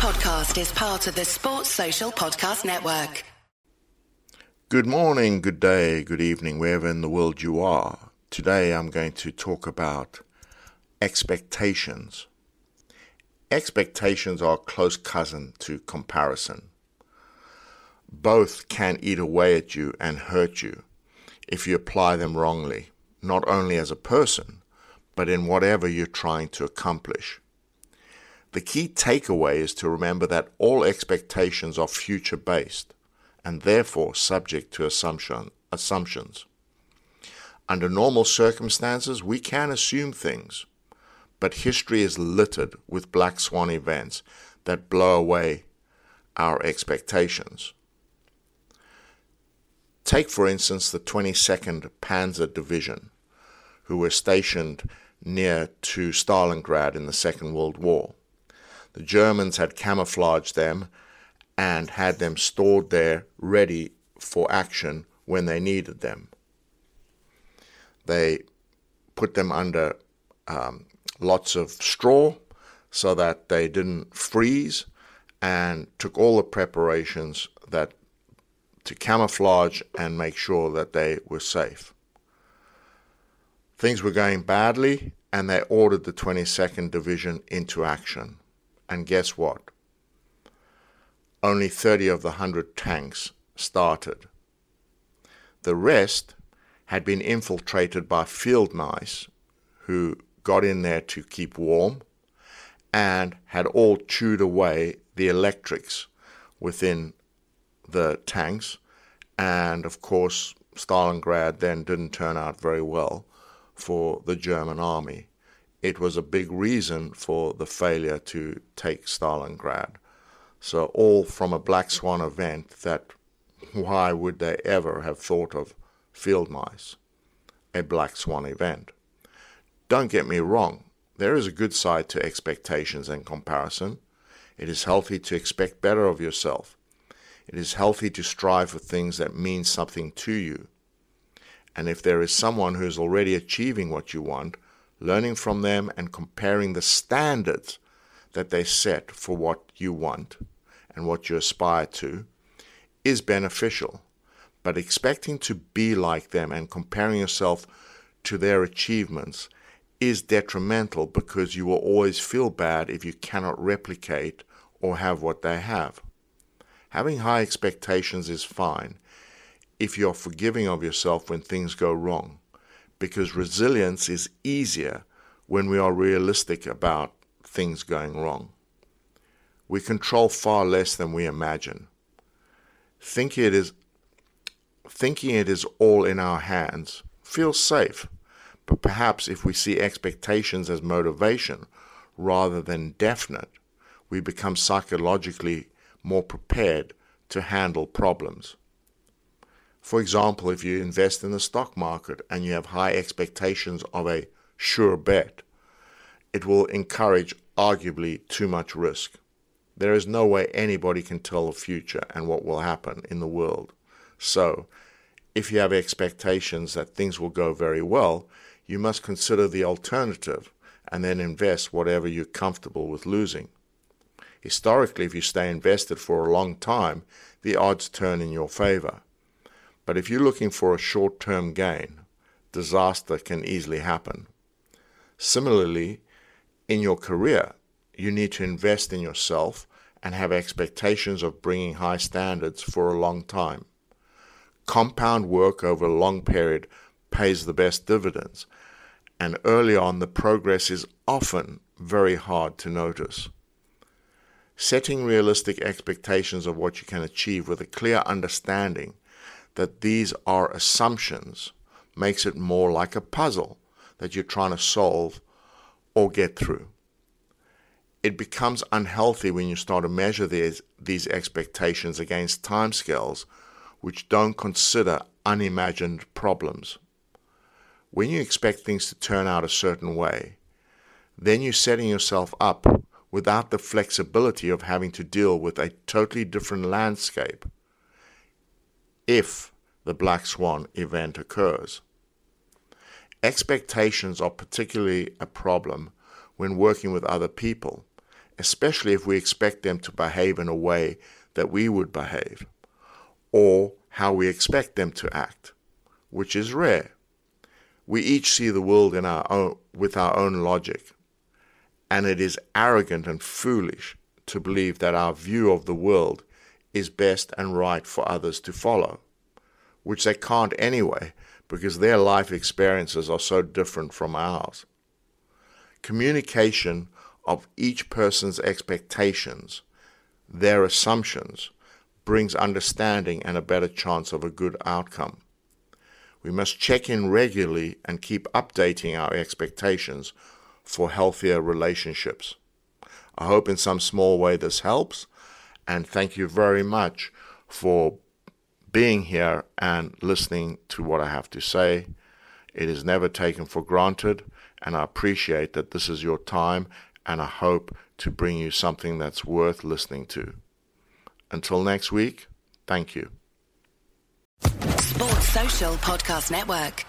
podcast is part of the Sports Social Podcast Network. Good morning, good day, good evening, wherever in the world you are. Today I'm going to talk about expectations. Expectations are a close cousin to comparison. Both can eat away at you and hurt you if you apply them wrongly, not only as a person, but in whatever you're trying to accomplish. The key takeaway is to remember that all expectations are future based and therefore subject to assumption, assumptions. Under normal circumstances, we can assume things, but history is littered with black swan events that blow away our expectations. Take, for instance, the 22nd Panzer Division, who were stationed near to Stalingrad in the Second World War. The Germans had camouflaged them and had them stored there ready for action when they needed them. They put them under um, lots of straw so that they didn't freeze and took all the preparations that to camouflage and make sure that they were safe. Things were going badly and they ordered the 22nd Division into action. And guess what? Only 30 of the 100 tanks started. The rest had been infiltrated by field mice who got in there to keep warm and had all chewed away the electrics within the tanks. And of course, Stalingrad then didn't turn out very well for the German army it was a big reason for the failure to take Stalingrad. So, all from a black swan event that why would they ever have thought of field mice? A black swan event. Don't get me wrong, there is a good side to expectations and comparison. It is healthy to expect better of yourself. It is healthy to strive for things that mean something to you. And if there is someone who is already achieving what you want, learning from them and comparing the standards that they set for what you want and what you aspire to is beneficial. But expecting to be like them and comparing yourself to their achievements is detrimental because you will always feel bad if you cannot replicate or have what they have. Having high expectations is fine if you're forgiving of yourself when things go wrong because resilience is easier when we are realistic about things going wrong. We control far less than we imagine. Thinking it is, thinking it is all in our hands feels safe, but perhaps if we see expectations as motivation rather than definite, we become psychologically more prepared to handle problems. For example, if you invest in the stock market and you have high expectations of a sure bet, it will encourage arguably too much risk. There is no way anybody can tell the future and what will happen in the world. So, if you have expectations that things will go very well, you must consider the alternative and then invest whatever you're comfortable with losing. Historically, if you stay invested for a long time, the odds turn in your favor. But if you're looking for a short term gain, disaster can easily happen. Similarly, in your career, you need to invest in yourself and have expectations of bringing high standards for a long time. Compound work over a long period pays the best dividends, and early on the progress is often very hard to notice. Setting realistic expectations of what you can achieve with a clear understanding that these are assumptions makes it more like a puzzle that you're trying to solve or get through. It becomes unhealthy when you start to measure these, these expectations against timescales which don't consider unimagined problems. When you expect things to turn out a certain way, then you're setting yourself up without the flexibility of having to deal with a totally different landscape if the black swan event occurs. Expectations are particularly a problem when working with other people, especially if we expect them to behave in a way that we would behave, or how we expect them to act, which is rare. We each see the world in our own, with our own logic, and it is arrogant and foolish to believe that our view of the world is best and right for others to follow, which they can't anyway because their life experiences are so different from ours. Communication of each person's expectations, their assumptions, brings understanding and a better chance of a good outcome. We must check in regularly and keep updating our expectations for healthier relationships. I hope in some small way this helps, and thank you very much for being here and listening to what I have to say. It is never taken for granted, and I appreciate that this is your time, and I hope to bring you something that's worth listening to. Until next week, thank you. Sports Social Podcast Network.